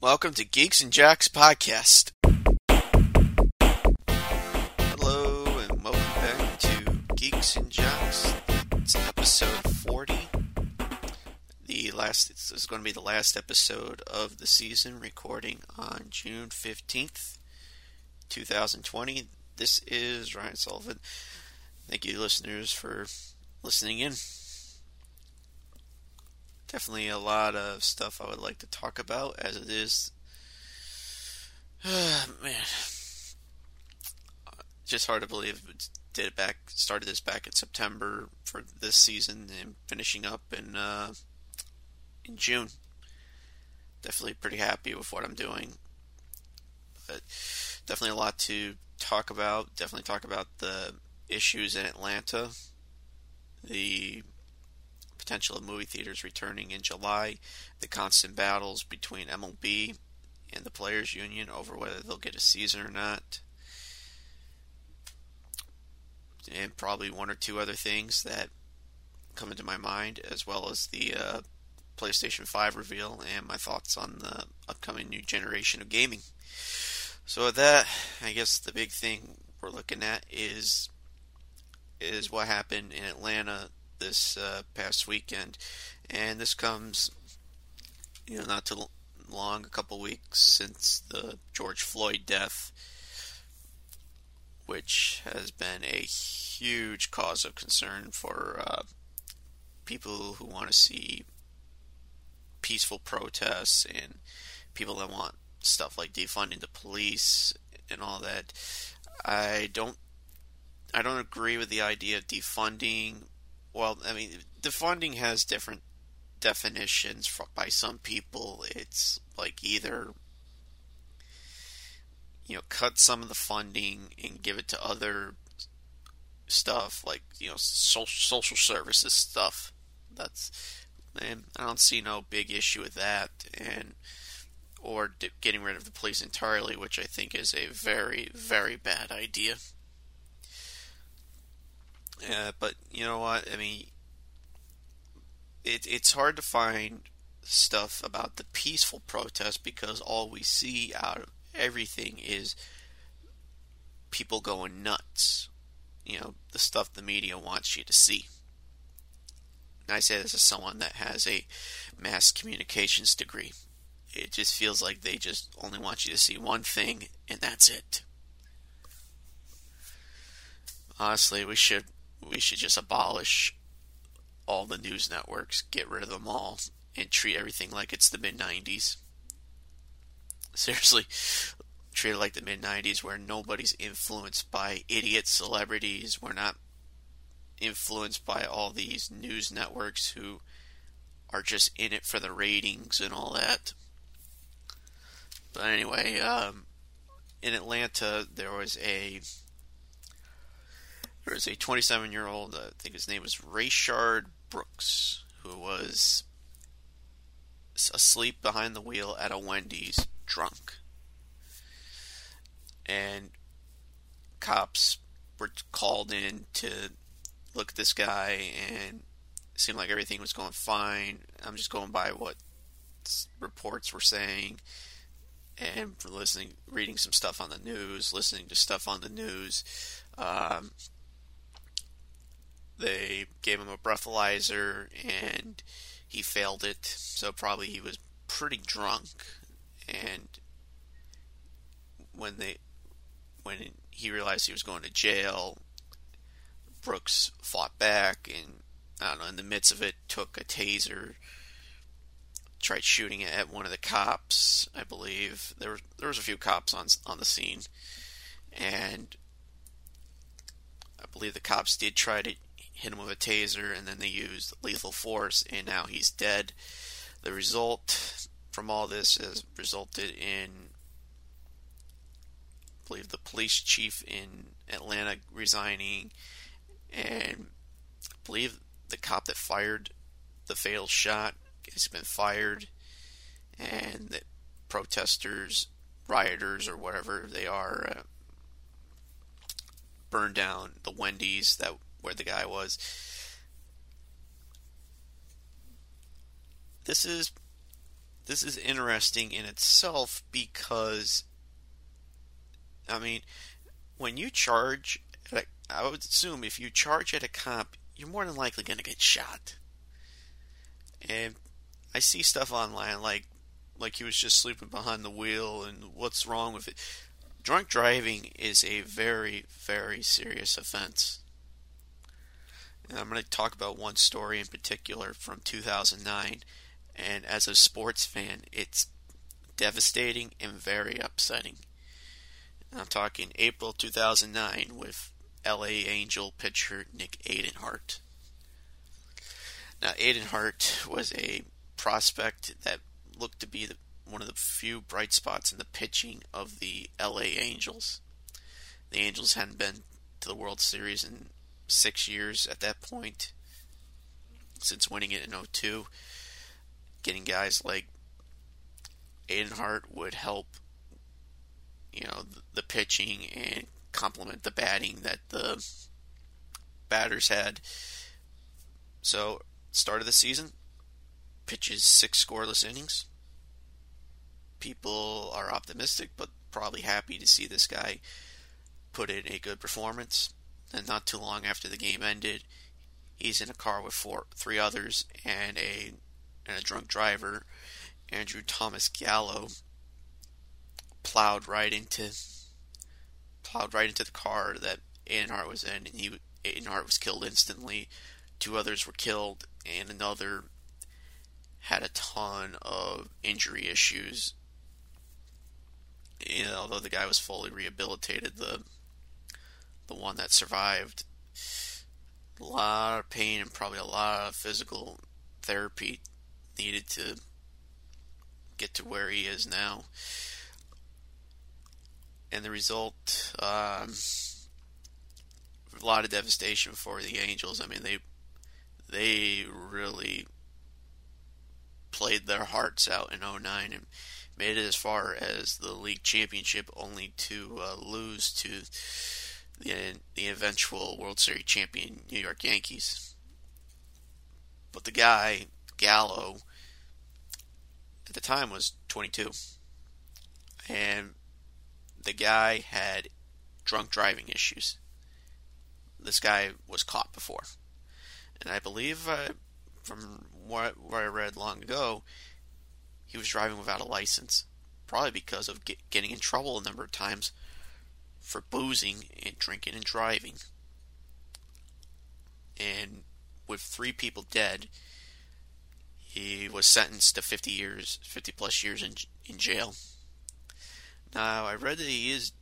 Welcome to Geeks and Jocks podcast. Hello and welcome back to Geeks and Jocks. It's episode 40. The last this is going to be the last episode of the season recording on June 15th, 2020. This is Ryan Sullivan. Thank you listeners for listening in definitely a lot of stuff I would like to talk about as it is. Man, just hard to believe did it back started this back in September for this season and finishing up in uh, in June. Definitely pretty happy with what I'm doing, but definitely a lot to talk about. Definitely talk about the issues in Atlanta, the potential of movie theaters returning in July, the constant battles between MLB and the Players Union over whether they'll get a season or not, and probably one or two other things that come into my mind, as well as the uh, PlayStation 5 reveal and my thoughts on the upcoming new generation of gaming. So with that, I guess the big thing we're looking at is is what happened in Atlanta this uh, past weekend, and this comes, you know, not too long, a couple weeks since the George Floyd death, which has been a huge cause of concern for uh, people who want to see peaceful protests and people that want stuff like defunding the police and all that. I don't I don't agree with the idea of defunding well, I mean, the funding has different definitions for, by some people. It's like either you know cut some of the funding and give it to other stuff like you know social social services stuff. That's and I don't see no big issue with that and or getting rid of the police entirely, which I think is a very very bad idea. Uh, but you know what? I mean, it, it's hard to find stuff about the peaceful protest because all we see out of everything is people going nuts. You know, the stuff the media wants you to see. And I say this as someone that has a mass communications degree. It just feels like they just only want you to see one thing, and that's it. Honestly, we should we should just abolish all the news networks, get rid of them all, and treat everything like it's the mid 90s. Seriously, treat it like the mid 90s where nobody's influenced by idiot celebrities. We're not influenced by all these news networks who are just in it for the ratings and all that. But anyway, um, in Atlanta, there was a there was a 27 year old, uh, I think his name was Rayshard Brooks, who was asleep behind the wheel at a Wendy's drunk. And cops were called in to look at this guy, and it seemed like everything was going fine. I'm just going by what reports were saying and listening, reading some stuff on the news, listening to stuff on the news. Um, they gave him a breathalyzer and he failed it, so probably he was pretty drunk. And when they when he realized he was going to jail, Brooks fought back and I don't know, in the midst of it took a taser, tried shooting it at one of the cops, I believe. There were there was a few cops on on the scene and I believe the cops did try to hit him with a taser, and then they used lethal force, and now he's dead. The result from all this has resulted in, I believe, the police chief in Atlanta resigning, and I believe the cop that fired the fatal shot has been fired, and that protesters, rioters, or whatever they are, uh, burned down the Wendy's that where the guy was. This is this is interesting in itself because I mean, when you charge, I would assume if you charge at a cop, you're more than likely going to get shot. And I see stuff online like like he was just sleeping behind the wheel and what's wrong with it. Drunk driving is a very very serious offense. And I'm going to talk about one story in particular from 2009 and as a sports fan, it's devastating and very upsetting. I'm talking April 2009 with LA Angel pitcher Nick Adenhart. Now, Adenhart was a prospect that looked to be the, one of the few bright spots in the pitching of the LA Angels. The Angels hadn't been to the World Series in six years at that point, since winning it in 02. Getting guys like Adenhart would help, you know, the, the pitching and complement the batting that the batters had. So, start of the season, pitches six scoreless innings. People are optimistic, but probably happy to see this guy put in a good performance. And not too long after the game ended, he's in a car with four, three others, and a and a drunk driver, Andrew Thomas Gallo, plowed right into plowed right into the car that Adenhart was in, and he was killed instantly. Two others were killed, and another had a ton of injury issues. And although the guy was fully rehabilitated, the the one that survived, a lot of pain and probably a lot of physical therapy needed to get to where he is now. And the result, um, a lot of devastation for the Angels. I mean, they they really played their hearts out in 09 and made it as far as the league championship, only to uh, lose to the the eventual World Series champion New York Yankees. But the guy Gallo at the time was 22. And the guy had drunk driving issues. This guy was caught before. And I believe, uh, from what, what I read long ago, he was driving without a license. Probably because of get, getting in trouble a number of times for boozing and drinking and driving. And with three people dead, he was sentenced to 50 years, 50 plus years in in jail. Now, I read that he is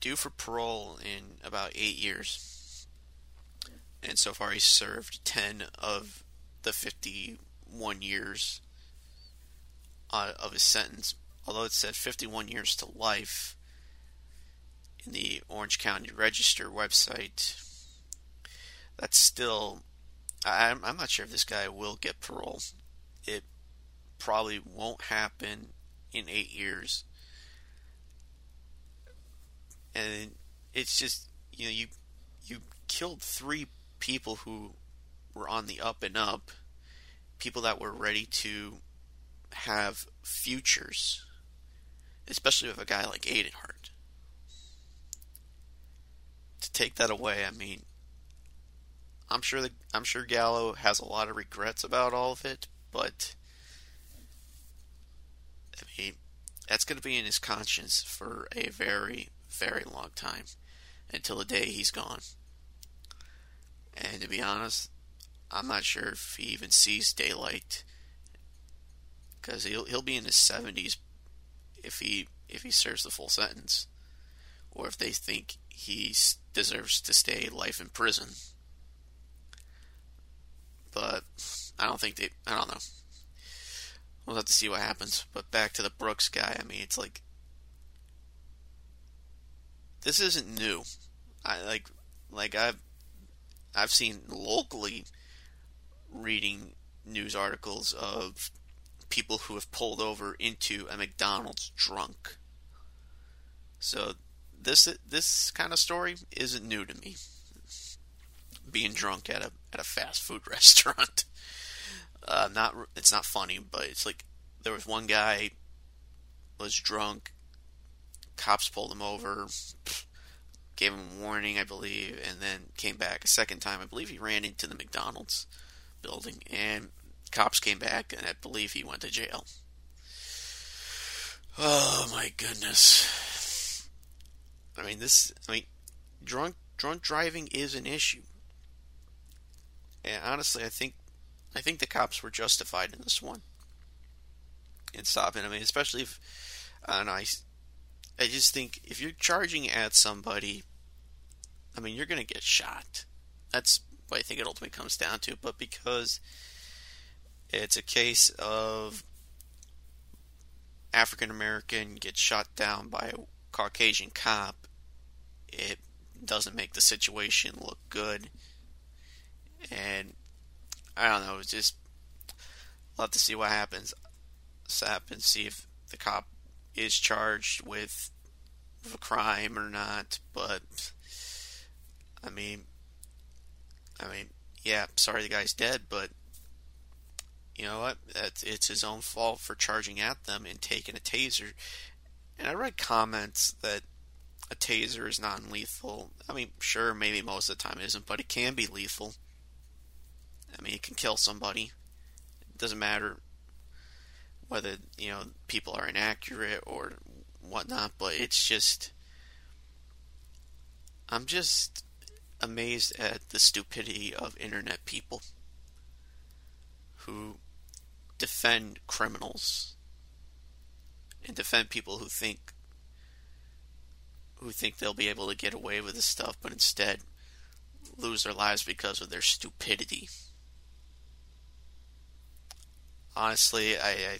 due for parole in about eight years, and so far he's served 10 of the 51 years uh, of his sentence. Although it said 51 years to life in the Orange County Register website, that's still. I'm, I'm not sure if this guy will get parole it probably won't happen in eight years. And it's just you know you you killed three people who were on the up and up, people that were ready to have futures, especially with a guy like Adenhart. To take that away, I mean, I'm sure that I'm sure Gallo has a lot of regrets about all of it, but I mean, that's going to be in his conscience for a very, very long time until the day he's gone. And to be honest, I'm not sure if he even sees daylight because he'll he'll be in his 70s if he if he serves the full sentence, or if they think he deserves to stay life in prison. But I don't think they. I don't know. We'll have to see what happens. But back to the Brooks guy. I mean, it's like this isn't new. I like like I've I've seen locally reading news articles of people who have pulled over into a McDonald's drunk. So this this kind of story isn't new to me. Being drunk at a at a fast food restaurant. Uh, not it's not funny, but it's like there was one guy was drunk. Cops pulled him over, gave him a warning, I believe, and then came back a second time. I believe he ran into the McDonald's building, and cops came back, and I believe he went to jail. Oh my goodness! I mean, this. I mean, drunk drunk driving is an issue, and honestly, I think I think the cops were justified in this one in stopping. I mean, especially if and I, I just think if you're charging at somebody, I mean, you're going to get shot. That's what I think it ultimately comes down to. But because it's a case of African American gets shot down by a Caucasian cop, it doesn't make the situation look good. And I don't know, just I'll have to see what happens. Happen, see if the cop is charged with, with a crime or not. But I mean, I mean, yeah, sorry the guy's dead, but you know what? It's his own fault for charging at them and taking a taser. And I read comments that a taser is non lethal. I mean, sure, maybe most of the time it isn't, but it can be lethal. I mean, it can kill somebody. It doesn't matter whether you know people are inaccurate or whatnot, but it's just I'm just amazed at the stupidity of internet people who defend criminals and defend people who think who think they'll be able to get away with this stuff, but instead lose their lives because of their stupidity. Honestly, I, I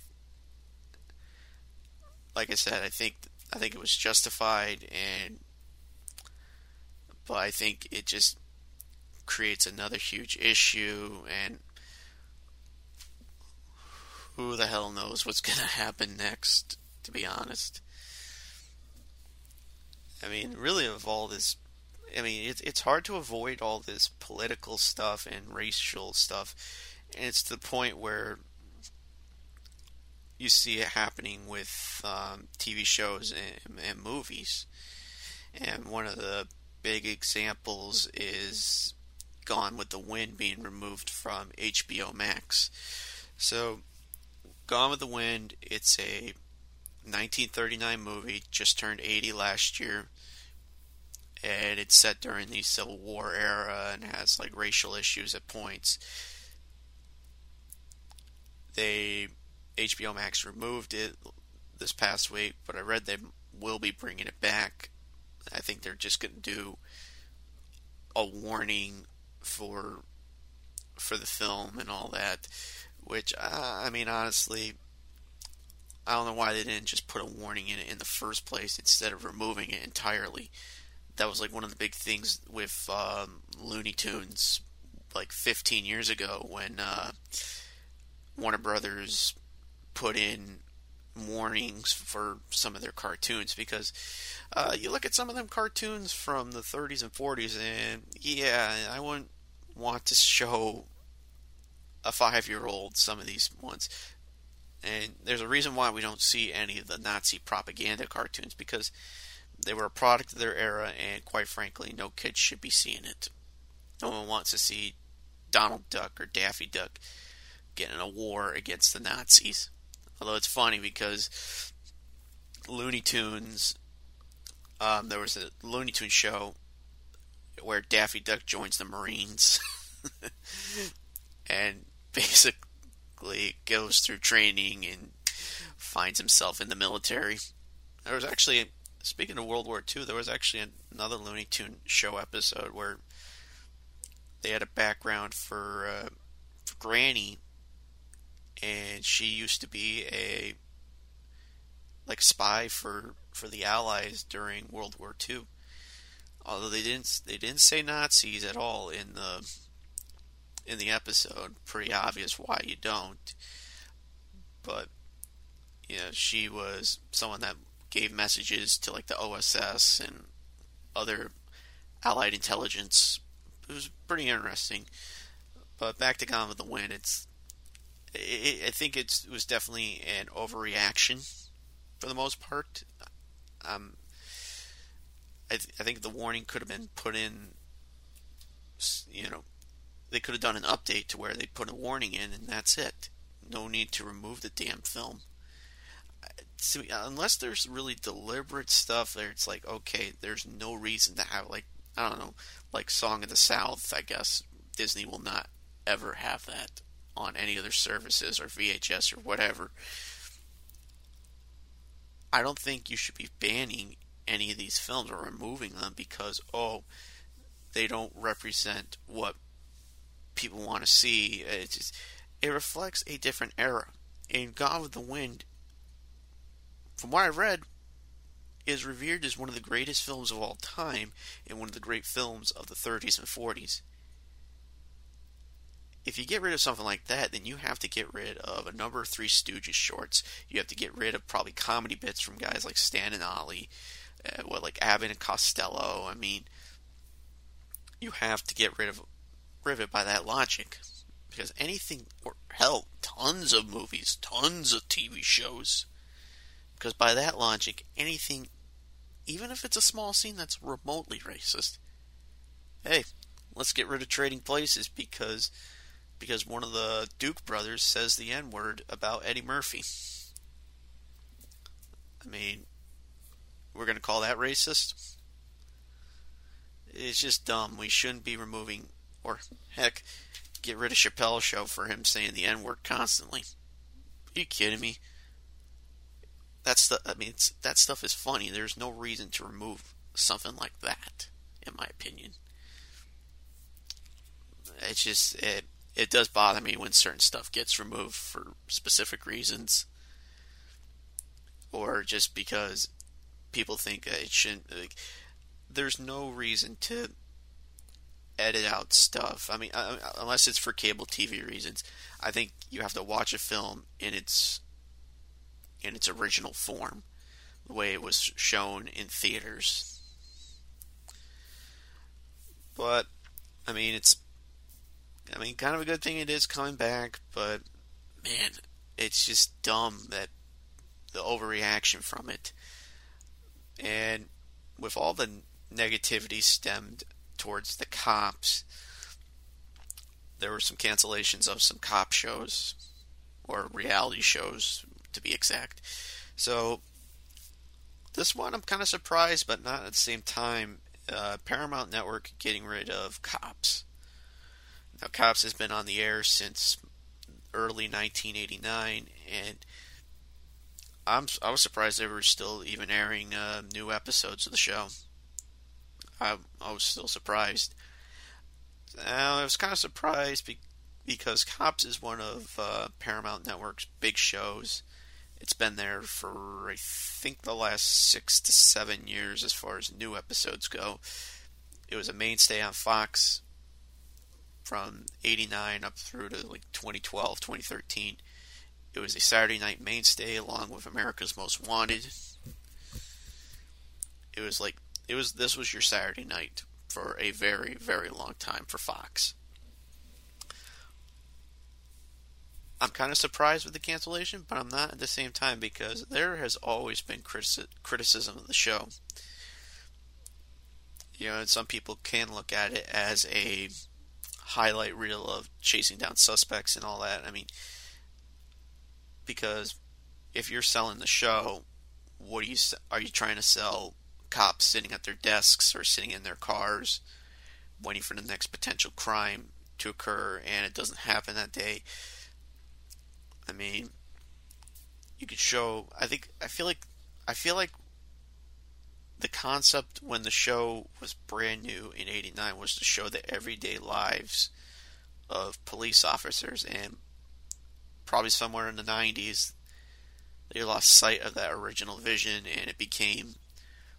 like I said, I think I think it was justified, and but I think it just creates another huge issue, and who the hell knows what's to happen next? To be honest, I mean, really, of all this, I mean, it's it's hard to avoid all this political stuff and racial stuff, and it's the point where you see it happening with um, TV shows and, and, movies. And one of the big examples is Gone with the Wind being removed from HBO Max. So, Gone with the Wind, it's a 1939 movie, just turned 80 last year. And it's set during the Civil War era and has like racial issues at points. They HBO Max removed it this past week, but I read they will be bringing it back. I think they're just going to do a warning for for the film and all that. Which uh, I mean, honestly, I don't know why they didn't just put a warning in it in the first place instead of removing it entirely. That was like one of the big things with um, Looney Tunes, like 15 years ago when uh, Warner Brothers put in warnings for some of their cartoons because uh, you look at some of them cartoons from the 30s and 40s, and yeah, I wouldn't want to show a five year old some of these ones. And there's a reason why we don't see any of the Nazi propaganda cartoons because they were a product of their era, and quite frankly, no kid should be seeing it. No one wants to see Donald Duck or Daffy Duck getting a war against the Nazis. Although it's funny because Looney Tunes, um, there was a Looney Tunes show where Daffy Duck joins the Marines and basically goes through training and finds himself in the military. There was actually, speaking of World War II, there was actually another Looney Tune show episode where they had a background for, uh, for Granny and she used to be a like spy for for the Allies during World War II. Although they didn't they didn't say Nazis at all in the in the episode. Pretty obvious why you don't. But you know, she was someone that gave messages to like the OSS and other Allied intelligence. It was pretty interesting. But back to Gone with the Wind, it's I think it was definitely an overreaction for the most part. Um, I, th- I think the warning could have been put in. You know, they could have done an update to where they put a warning in, and that's it. No need to remove the damn film. unless there's really deliberate stuff there, it's like okay, there's no reason to have like I don't know, like Song of the South. I guess Disney will not ever have that on any other services or VHS or whatever. I don't think you should be banning any of these films or removing them because oh they don't represent what people want to see. It just it reflects a different era. And Gone with the Wind, from what I've read, is revered as one of the greatest films of all time and one of the great films of the 30s and 40s if you get rid of something like that, then you have to get rid of a number of Three Stooges shorts. You have to get rid of probably comedy bits from guys like Stan and Ollie, uh, what like Abbott and Costello. I mean, you have to get rid of it by that logic, because anything, or hell, tons of movies, tons of TV shows. Because by that logic, anything, even if it's a small scene that's remotely racist, hey, let's get rid of Trading Places because because one of the Duke brothers says the N word about Eddie Murphy. I mean, we're going to call that racist? It's just dumb. We shouldn't be removing, or heck, get rid of Chappelle's show for him saying the N word constantly. Are you kidding me? That's the. I mean, that stuff is funny. There's no reason to remove something like that, in my opinion. It's just it it does bother me when certain stuff gets removed for specific reasons or just because people think it shouldn't like, there's no reason to edit out stuff i mean uh, unless it's for cable tv reasons i think you have to watch a film in its in its original form the way it was shown in theaters but i mean it's I mean, kind of a good thing it is coming back, but man, it's just dumb that the overreaction from it. And with all the negativity stemmed towards the cops, there were some cancellations of some cop shows, or reality shows to be exact. So, this one I'm kind of surprised, but not at the same time. Uh, Paramount Network getting rid of cops. Now, Cops has been on the air since early 1989, and I'm I was surprised they were still even airing uh, new episodes of the show. I I was still surprised. I was kind of surprised be, because Cops is one of uh, Paramount Network's big shows. It's been there for I think the last six to seven years as far as new episodes go. It was a mainstay on Fox from 89 up through to like 2012, 2013. It was a Saturday night mainstay along with America's Most Wanted. It was like it was this was your Saturday night for a very very long time for Fox. I'm kind of surprised with the cancellation, but I'm not at the same time because there has always been criticism of the show. You know, and some people can look at it as a highlight reel of chasing down suspects and all that. I mean, because if you're selling the show, what are you are you trying to sell? Cops sitting at their desks or sitting in their cars, waiting for the next potential crime to occur, and it doesn't happen that day. I mean, you could show. I think I feel like I feel like the concept when the show was brand new in 89 was to show the everyday lives of police officers and probably somewhere in the 90s they lost sight of that original vision and it became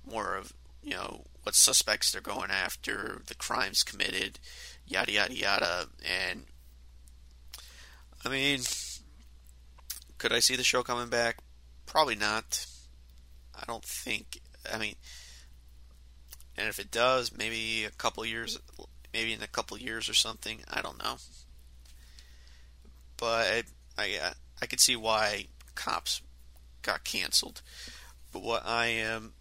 more of you know what suspects they're going after the crimes committed yada yada yada and i mean could i see the show coming back probably not i don't think I mean, and if it does, maybe a couple years, maybe in a couple years or something. I don't know. But I uh, I could see why Cops got canceled, but what I am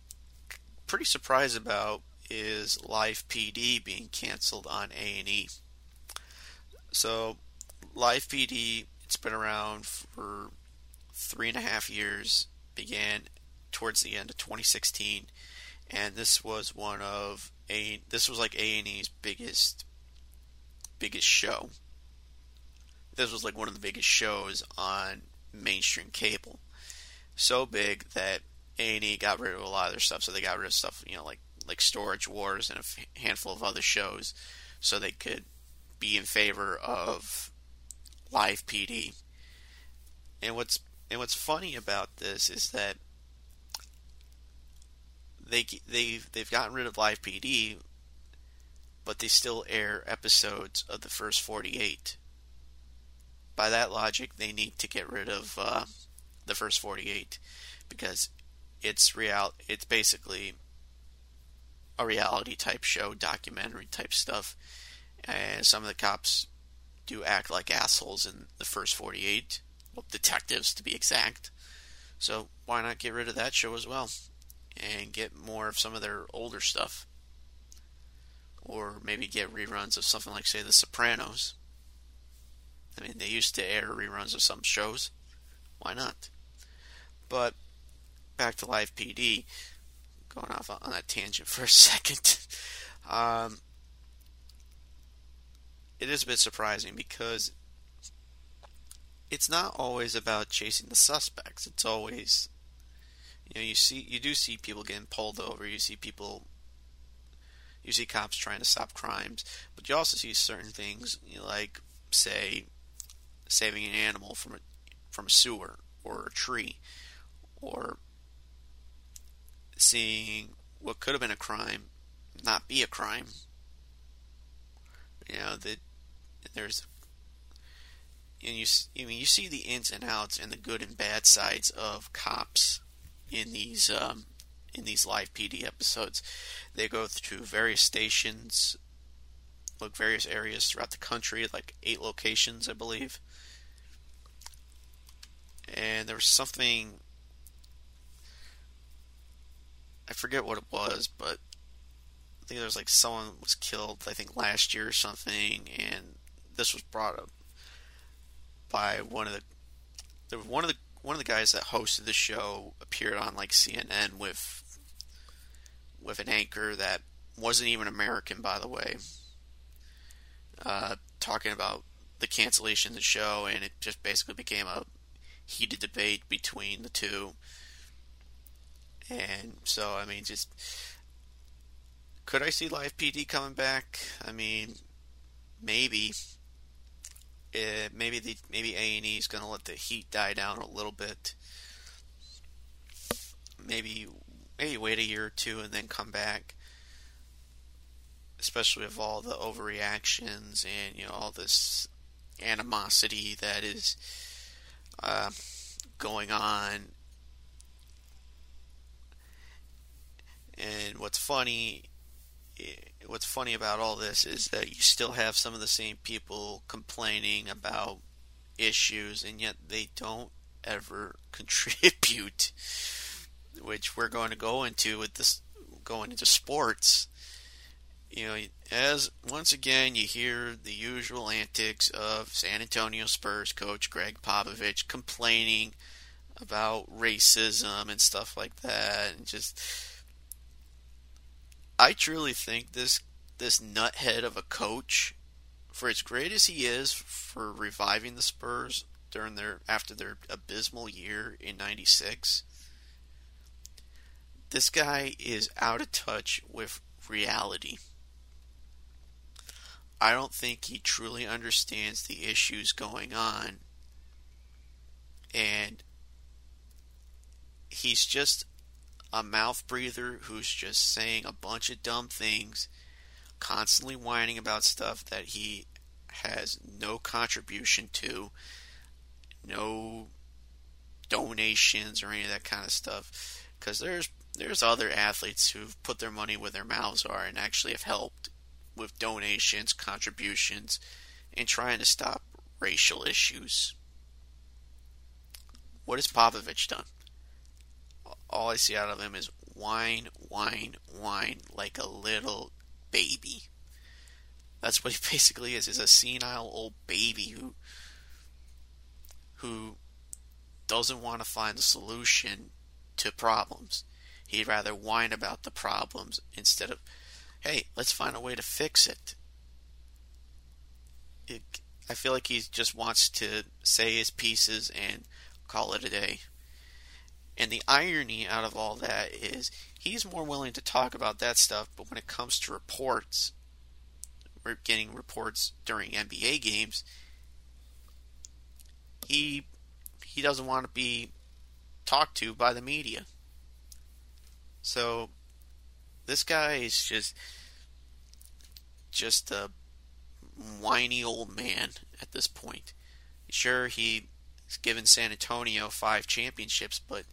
pretty surprised about is Live PD being canceled on A and E. So, Live PD, it's been around for three and a half years. Began towards the end of 2016, and this was one of a this was like A and E's biggest biggest show. This was like one of the biggest shows on mainstream cable. So big that A and E got rid of a lot of their stuff. So they got rid of stuff, you know, like like Storage Wars and a handful of other shows, so they could be in favor of Live PD. And what's and what's funny about this is that they they they've gotten rid of Live PD, but they still air episodes of the first 48. By that logic, they need to get rid of uh, the first 48 because it's real. It's basically a reality type show, documentary type stuff, and some of the cops do act like assholes in the first 48, well, detectives to be exact. So why not get rid of that show as well and get more of some of their older stuff? Or maybe get reruns of something like, say, The Sopranos. I mean, they used to air reruns of some shows. Why not? But back to Live PD, going off on that tangent for a second. Um, it is a bit surprising because it's not always about chasing the suspects. It's always you know you see you do see people getting pulled over. You see people you see cops trying to stop crimes, but you also see certain things you know, like say saving an animal from a from a sewer or a tree or seeing what could have been a crime not be a crime. You know that there's and you I mean you see the ins and outs and the good and bad sides of cops in these um, in these live PD episodes. They go through various stations, look various areas throughout the country, like eight locations, I believe. And there was something I forget what it was, but I think there was like someone was killed. I think last year or something, and this was brought up by one of the one of the one of the guys that hosted the show appeared on like CNN with with an anchor that wasn't even American, by the way, uh, talking about the cancellation of the show, and it just basically became a heated debate between the two. And so, I mean, just could I see Live PD coming back? I mean, maybe. Uh, maybe the maybe A and E is going to let the heat die down a little bit. Maybe maybe wait a year or two and then come back. Especially with all the overreactions and you know all this animosity that is uh, going on. And what's funny eh, what's funny about all this is that you still have some of the same people complaining about issues, and yet they don't ever contribute, which we're going to go into with this going into sports. You know, as once again you hear the usual antics of San Antonio Spurs coach Gregg Popovich complaining about racism and stuff like that, and just I truly think this this nuthead of a coach, for as great as he is for reviving the Spurs during their after their abysmal year in '96, this guy is out of touch with reality. I don't think he truly understands the issues going on. And he's just a mouth breather who's just saying a bunch of dumb things, constantly whining about stuff that he has no contribution to, no donations or any of that kind of stuff. Because there's there's other athletes who've put their money where their mouths are and actually have helped with donations, contributions, and trying to stop racial issues. what has Popovich done? All I see out of him is whine, whine, whine like a little baby. That's what he basically is. Is a senile old baby who who doesn't want to find a solution to problems. He'd rather whine about the problems instead of, hey, let's find a way to fix it. it I feel like he just wants to say his pieces and call it a day. And the irony out of all that is he's more willing to talk about that stuff, but when it comes to reports, we're getting reports during NBA games, he he doesn't want to be talked to by the media. So this guy is just just a whiny old man at this point. Sure, he's given San Antonio five championships, but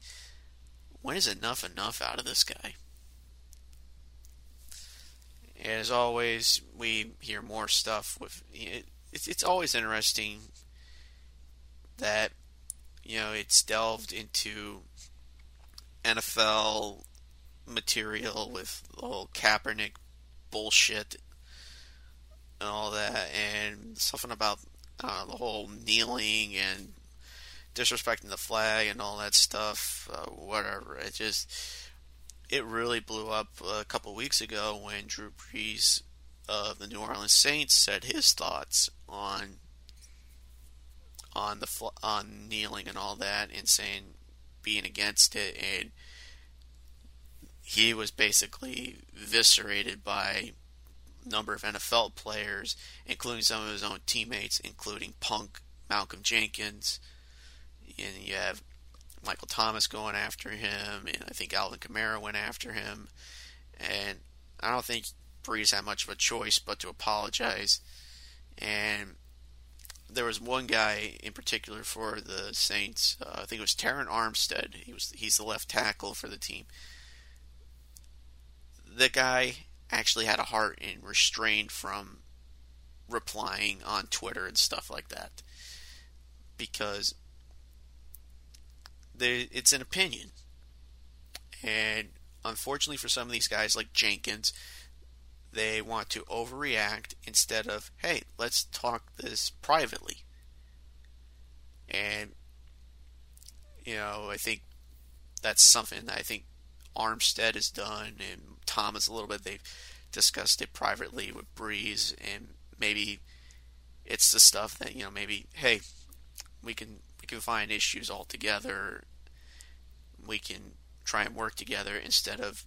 when is enough enough out of this guy? as always, we hear more stuff with. It, it's, it's always interesting that you know it's delved into NFL material with the whole Kaepernick bullshit and all that, and something about uh, the whole kneeling and disrespecting the flag and all that stuff. Uh, whatever. It just it really blew up a couple weeks ago when Drew Brees of the New Orleans Saints said his thoughts on on the on kneeling and all that, and saying being against it, and he was basically viscerated by a number of NFL players, including some of his own teammates, including Punk, Malcolm Jenkins, and you have Michael Thomas going after him, and I think Alvin Kamara went after him, and I don't think Brees had much of a choice but to apologize. And there was one guy in particular for the Saints. Uh, I think it was Terron Armstead. He was he's the left tackle for the team. The guy actually had a heart and restrained from replying on Twitter and stuff like that because they, it's an opinion. And unfortunately for some of these guys like Jenkins, they want to overreact instead of, hey, let's talk this privately. And, you know, I think that's something that I think Armstead has done and Thomas a little bit. They've discussed it privately with Brees, and maybe it's the stuff that, you know, maybe, hey, we can we can find issues all together. We can try and work together instead of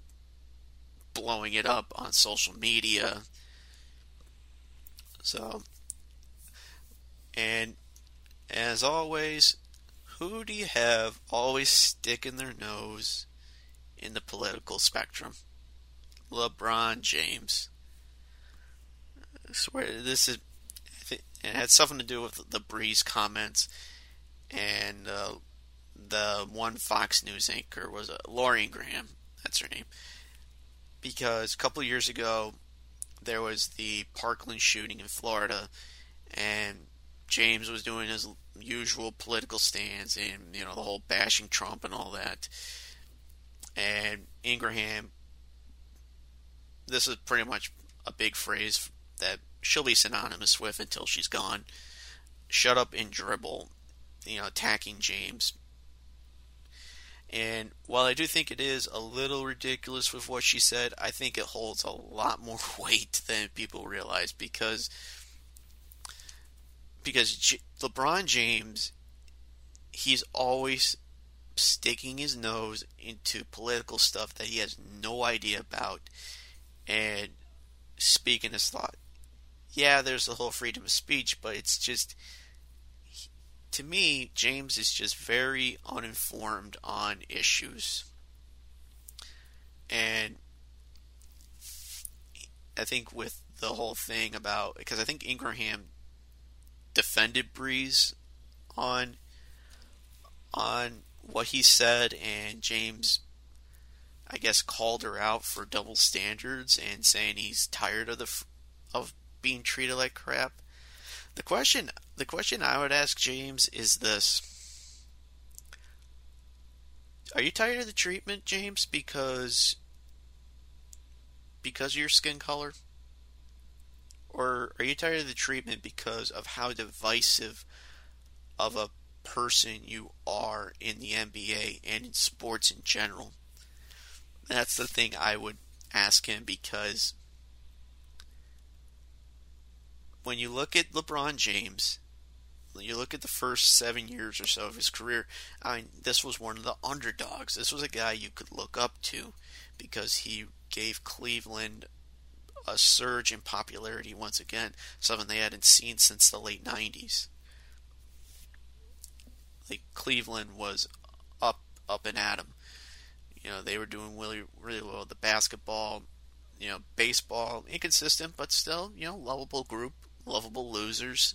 blowing it up on social media. So, and as always, who do you have always sticking their nose in the political spectrum? LeBron James. I swear this is. It had something to do with the Brees comments, and uh, the one Fox News anchor was uh, Laura Ingraham. That's her name because a couple years ago there was the Parkland shooting in Florida, and James was doing his usual political stance and you know the whole bashing Trump and all that. And Ingraham, this is pretty much a big phrase that she'll be synonymous with until she's gone. Shut up and dribble, you know, attacking James and while I do think it is a little ridiculous with what she said, I think it holds a lot more weight than people realize because because J- LeBron James he's always sticking his nose into political stuff that he has no idea about and speaking his thought. Yeah, there's the whole freedom of speech, but it's just to me, James is just very uninformed on issues. And I think with the whole thing about because I think Ingraham defended Brees on on what he said and James I guess called her out for double standards and saying he's tired of the of being treated like crap. The question the question I would ask James is this. are you tired of the treatment, James? Because because of your skin color? Or are you tired of the treatment because of how divisive of a person you are in the NBA and in sports in general? That's the thing I would ask him because when you look at LeBron James, you look at the first seven years or so of his career, I mean, this was one of the underdogs. This was a guy you could look up to because he gave Cleveland a surge in popularity once again, something they hadn't seen since the late 90s. Like Cleveland was up up and at 'em. You know, they were doing really really well the basketball, you know, baseball, inconsistent but still, you know, lovable group, lovable losers.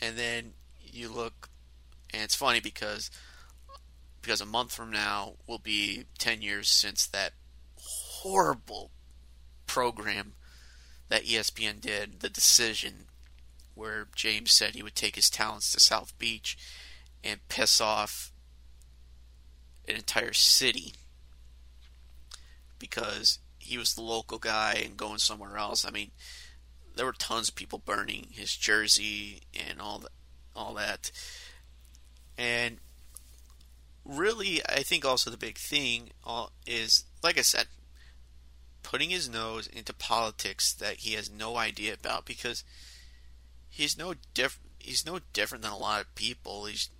And then you look and it's funny because because a month from now will be 10 years since that horrible program that ESPN did, The Decision, where James said he would take his talents to South Beach and piss off an entire city because he was the local guy and going somewhere else. I mean, there were tons of people burning his jersey and all that, all that. And really, I think also the big thing uh, is, like I said, putting his nose into politics that he has no idea about because he's no diff- he's no different than a lot of people. He's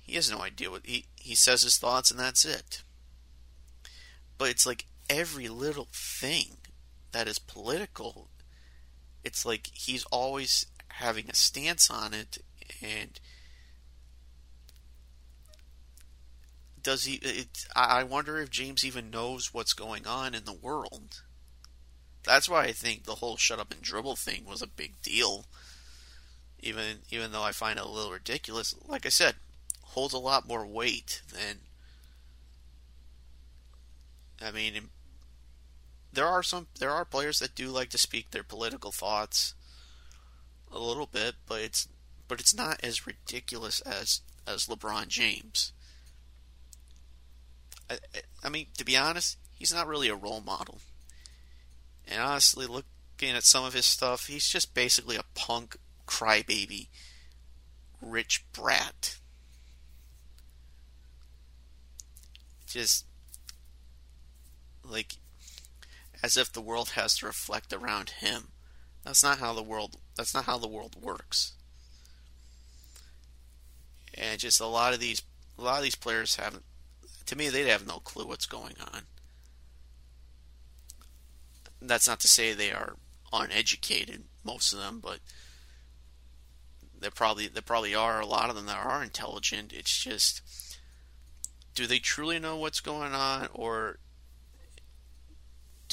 he has no idea what he he says his thoughts and that's it. But it's like every little thing that is political, it's like he's always having a stance on it and does he? It, I wonder if James even knows what's going on in the world. That's why I think the whole shut up and dribble thing was a big deal. Even even though I find it a little ridiculous, like I said, holds a lot more weight than. I mean, there are some there are players that do like to speak their political thoughts a little bit, but it's but it's not as ridiculous as as LeBron James. I, I mean, to be honest, he's not really a role model. And honestly, looking at some of his stuff, he's just basically a punk crybaby, rich brat. Just like as if the world has to reflect around him. That's not how the world that's not how the world works. And just a lot of these a lot of these players haven't to me, they'd have no clue what's going on. That's not to say they are uneducated, most of them, but there probably there probably are a lot of them that are intelligent. It's just, do they truly know what's going on, or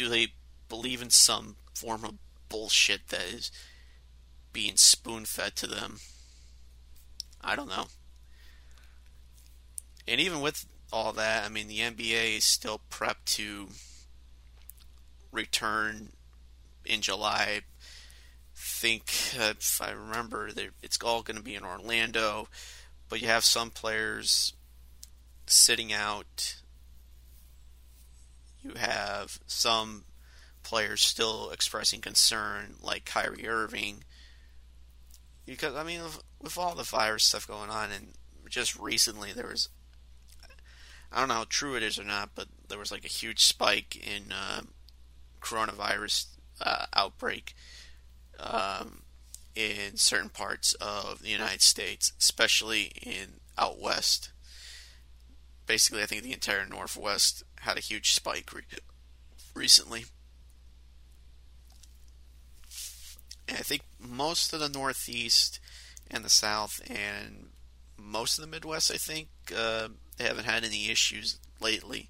do they believe in some form of bullshit that is being spoon fed to them? I don't know. And even with all that, I mean, the NBA is still prepped to return in July. Think, if I remember, it's all going to be in Orlando, but you have some players sitting out. You have some players still expressing concern, like Kyrie Irving. Because, I mean, with all the virus stuff going on, and just recently there was I don't know how true it is or not, but there was like a huge spike in uh, coronavirus uh, outbreak um, in certain parts of the United States, especially in out west. Basically, I think the entire Northwest had a huge spike re- recently. And I think most of the Northeast and the South and most of the Midwest, I think, uh, they haven't had any issues lately.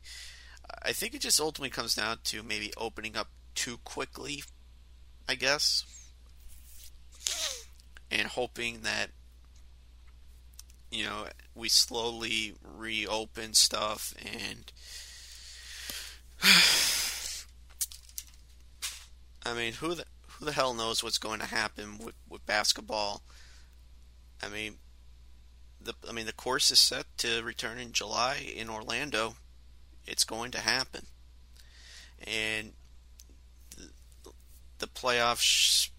I think it just ultimately comes down to maybe opening up too quickly, I guess, and hoping that you know we slowly reopen stuff and I mean who the who the hell knows what's going to happen with, with basketball I mean the I mean the course is set to return in July in Orlando. It's going to happen, and the, the playoffs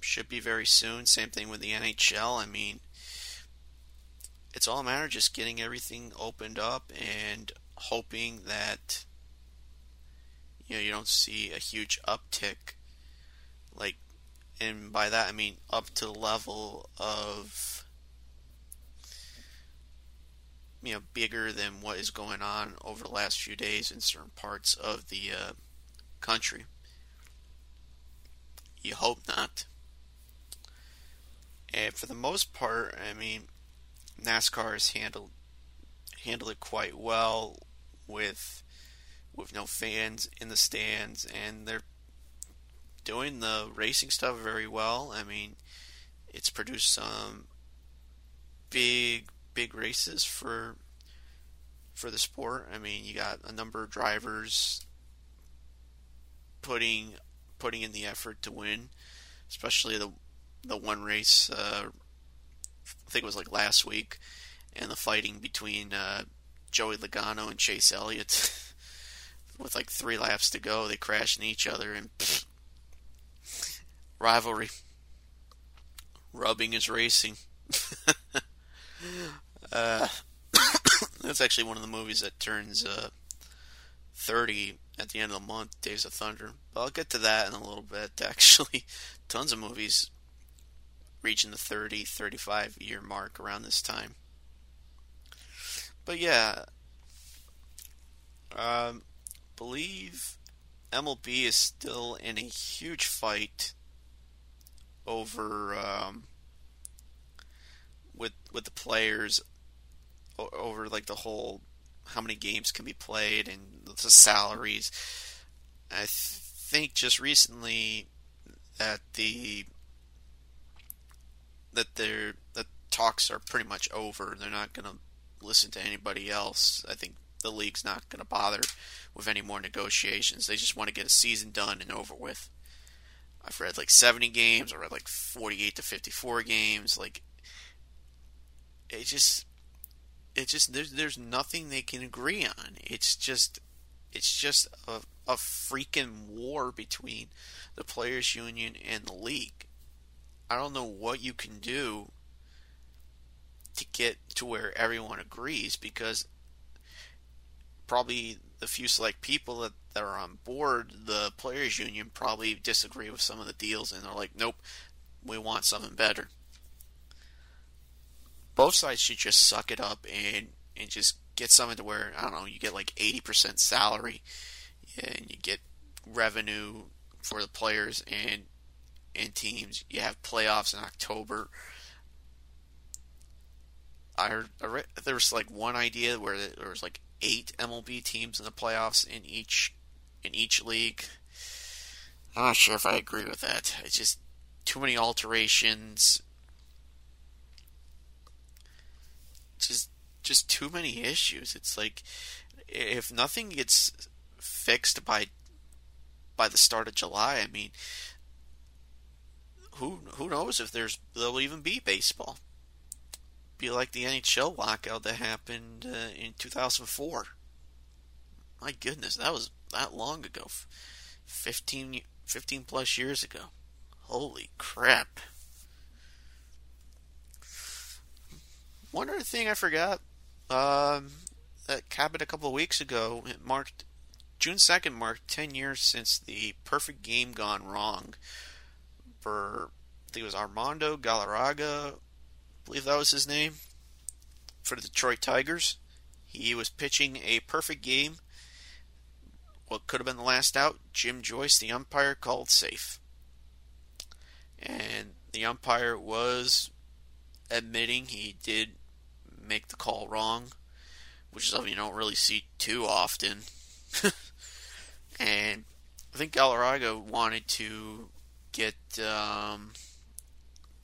should be very soon. Same thing with the NHL. I mean, it's all a matter of just getting everything opened up and hoping that you know you don't see a huge uptick like and by that I mean up to the level of you know bigger than what is going on over the last few days in certain parts of the uh, country. You hope not. And for the most part, I mean, NASCAR has handled handled it quite well with with no fans in the stands, and they're doing the racing stuff very well. I mean, it's produced some big big races for for the sport. I mean, you got a number of drivers putting putting in the effort to win, especially the the one race. Uh, I think it was like last week, and the fighting between uh, Joey Logano and Chase Elliott. With like three laps to go, they crash into each other and pfft, rivalry. Rubbing is racing. uh, that's actually one of the movies that turns uh, 30 at the end of the month, Days of Thunder. But I'll get to that in a little bit. Actually, tons of movies reaching the 30, 35 year mark around this time. But yeah, um, believe MLB is still in a huge fight over um, with with the players over like the whole how many games can be played and the salaries. I think just recently that the that their the talks are pretty much over. They're not going to listen to anybody else. I think the league's not going to bother with any more negotiations. They just want to get a season done and over with. I've read like 70 games. I read like 48 to 54 games. Like it just it just there's there's nothing they can agree on. It's just it's just a a freaking war between the players union and the league. I don't know what you can do to get to where everyone agrees because probably the few select people that, that are on board the players union probably disagree with some of the deals and they're like nope we want something better. Both sides should just suck it up and and just get something to where I don't know you get like 80% salary and you get revenue for the players and and teams. You have playoffs in October. I heard, I read, there was like one idea where there was like eight MLB teams in the playoffs in each in each league. I'm not sure if I agree with that. It's just too many alterations. Just just too many issues. It's like if nothing gets fixed by by the start of July, I mean, who who knows if there's there'll even be baseball? Be like the NHL lockout that happened uh, in 2004. My goodness, that was that long ago, 15 15 plus years ago. Holy crap! One other thing I forgot um, that happened a couple of weeks ago. It marked June second marked ten years since the perfect game gone wrong for I think it was Armando Galarraga, believe that was his name, for the Detroit Tigers. He was pitching a perfect game. What could have been the last out, Jim Joyce, the umpire, called safe. And the umpire was admitting he did make the call wrong, which is something you don't really see too often. and I think Galarraga wanted to get um,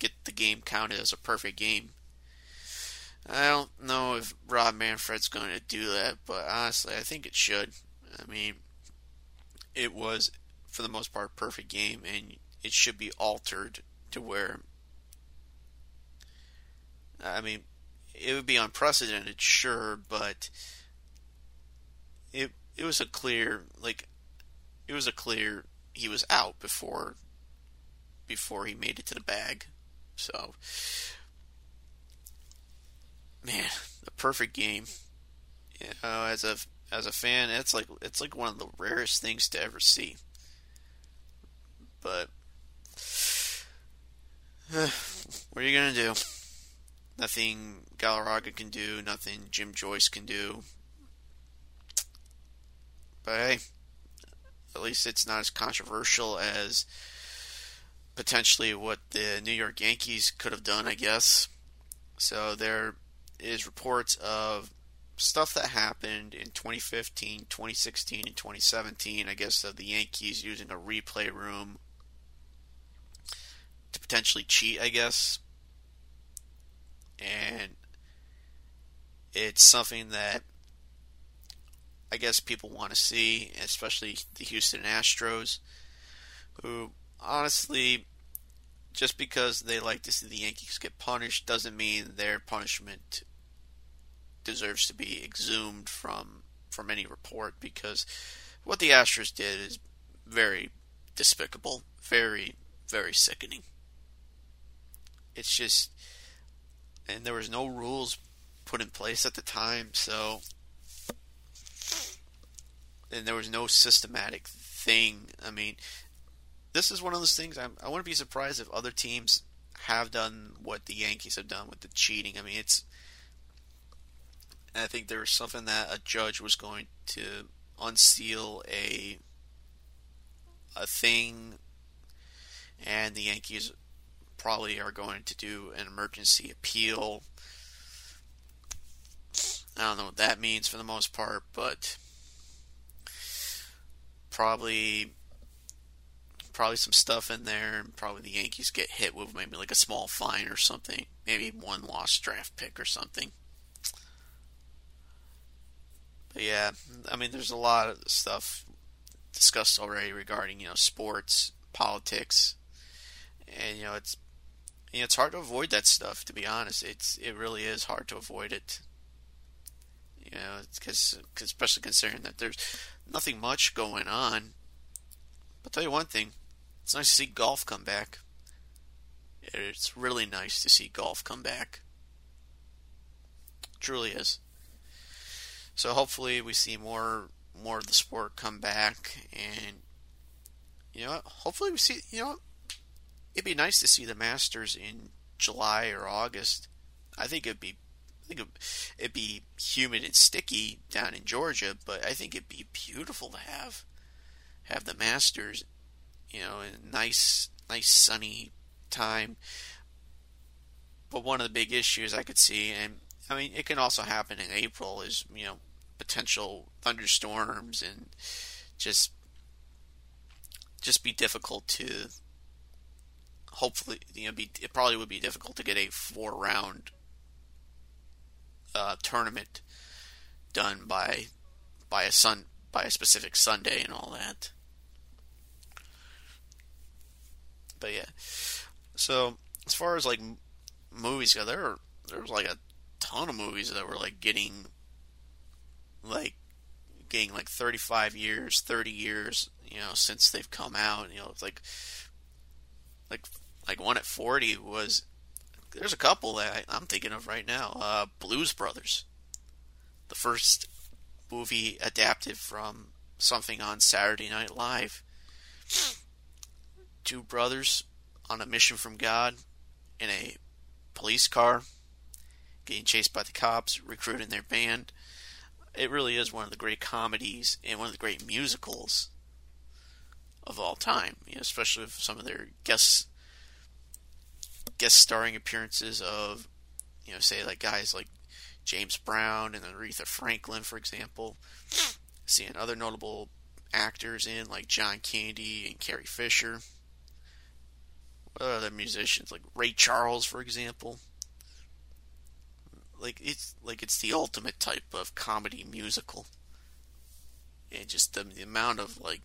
get the game counted as a perfect game. I don't know if Rob Manfred's going to do that, but honestly, I think it should. I mean, it was for the most part a perfect game, and it should be altered to where. I mean, it would be unprecedented, sure, but it it was a clear like it was a clear he was out before before he made it to the bag. So man, the perfect game. You know, as a as a fan, it's like it's like one of the rarest things to ever see. But what are you gonna do? Nothing Galarraga can do, nothing Jim Joyce can do. But hey, at least it's not as controversial as potentially what the New York Yankees could have done, I guess. So there is reports of stuff that happened in 2015, 2016, and 2017. I guess of the Yankees using a replay room to potentially cheat. I guess, and it's something that I guess people want to see, especially the Houston Astros, who honestly, just because they like to see the Yankees get punished doesn't mean their punishment deserves to be exhumed from from any report because what the Astros did is very despicable, very very sickening. It's just and there was no rules put in place at the time, so and there was no systematic thing. I mean, this is one of those things I'm, I wouldn't be surprised if other teams have done what the Yankees have done with the cheating. I mean, it's I think there was something that a judge was going to unseal a a thing, and the Yankees probably are going to do an emergency appeal. I don't know what that means for the most part, but probably probably some stuff in there, and probably the Yankees get hit with maybe like a small fine or something, maybe one lost draft pick or something. But yeah, I mean, there's a lot of stuff discussed already regarding you know sports, politics, and you know it's you know, it's hard to avoid that stuff. To be honest, it's it really is hard to avoid it. You know, because especially considering that there's nothing much going on. I'll tell you one thing: it's nice to see golf come back. It's really nice to see golf come back. It truly is. So hopefully we see more more of the sport come back, and you know, what? hopefully we see. You know, it'd be nice to see the Masters in July or August. I think it'd be. I think it'd be humid and sticky down in Georgia, but I think it'd be beautiful to have have the Masters, you know, in nice, nice sunny time. But one of the big issues I could see, and I mean, it can also happen in April, is you know potential thunderstorms and just just be difficult to hopefully you know be it probably would be difficult to get a four round uh, tournament done by by a sun by a specific Sunday and all that. But yeah, so as far as like movies go, there there was like a ton of movies that were like getting like getting like 35 years, 30 years, you know, since they've come out. You know, it's like like like one at 40 was. There's a couple that I, am thinking of right now. Uh, Blues Brothers, the first movie adapted from something on Saturday Night Live. Two brothers on a mission from God in a police car, getting chased by the cops, recruiting their band it really is one of the great comedies and one of the great musicals of all time. You know, especially with some of their guest guest starring appearances of, you know, say like guys like James Brown and Aretha Franklin, for example. Seeing other notable actors in like John Candy and Carrie Fisher. Other musicians like Ray Charles, for example like it's like it's the ultimate type of comedy musical. And just the, the amount of like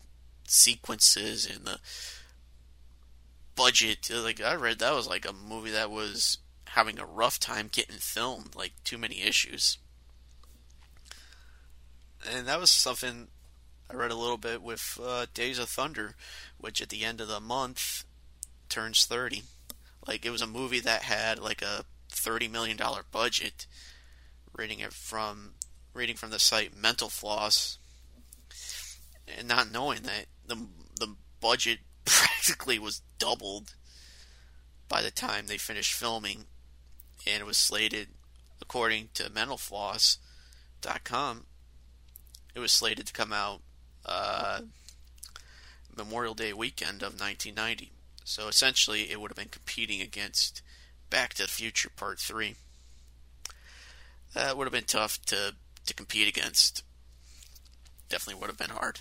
sequences and the budget like I read that was like a movie that was having a rough time getting filmed, like too many issues. And that was something I read a little bit with uh, Days of Thunder, which at the end of the month turns 30. Like it was a movie that had like a 30 million dollar budget. Reading it from reading from the site Mental Floss, and not knowing that the the budget practically was doubled by the time they finished filming, and it was slated, according to MentalFloss.com, it was slated to come out uh, Memorial Day weekend of 1990. So essentially, it would have been competing against Back to the Future Part 3. That would have been tough to, to compete against. Definitely would have been hard.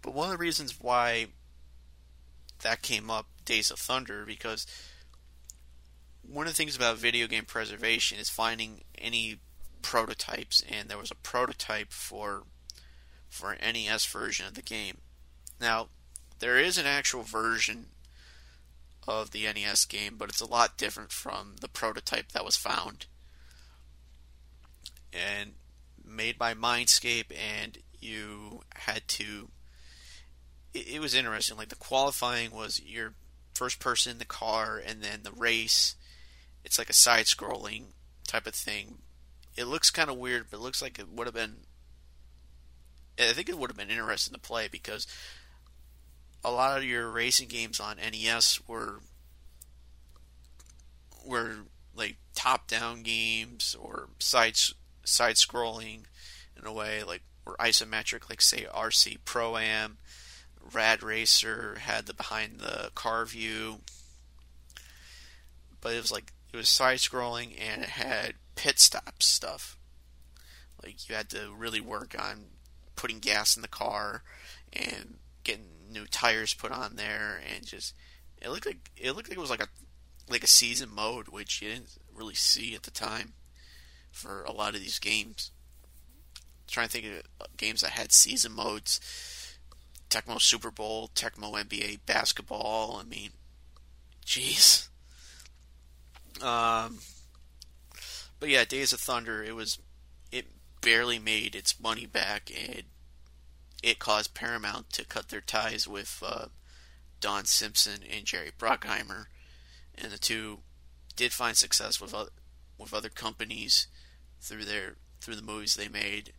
But one of the reasons why that came up, Days of Thunder, because one of the things about video game preservation is finding any prototypes, and there was a prototype for for an NES version of the game. Now, there is an actual version of the NES game, but it's a lot different from the prototype that was found. And made by Mindscape, and you had to. It, it was interesting. Like the qualifying was your first person in the car, and then the race. It's like a side scrolling type of thing. It looks kind of weird, but it looks like it would have been. I think it would have been interesting to play because a lot of your racing games on NES were were like top down games or side side scrolling in a way like were isometric like say RC Pro Am Rad Racer had the behind the car view. But it was like it was side scrolling and it had pit stop stuff. Like you had to really work on putting gas in the car and getting new tires put on there and just it looked like it looked like it was like a like a season mode which you didn't really see at the time for a lot of these games. I'm trying to think of uh, games that had season modes. Tecmo Super Bowl, Tecmo NBA basketball. I mean, jeez. Um, but yeah, Days of Thunder. It was it barely made its money back, and it caused Paramount to cut their ties with uh, Don Simpson and Jerry Bruckheimer, and the two did find success with other, with other companies through their through the movies they made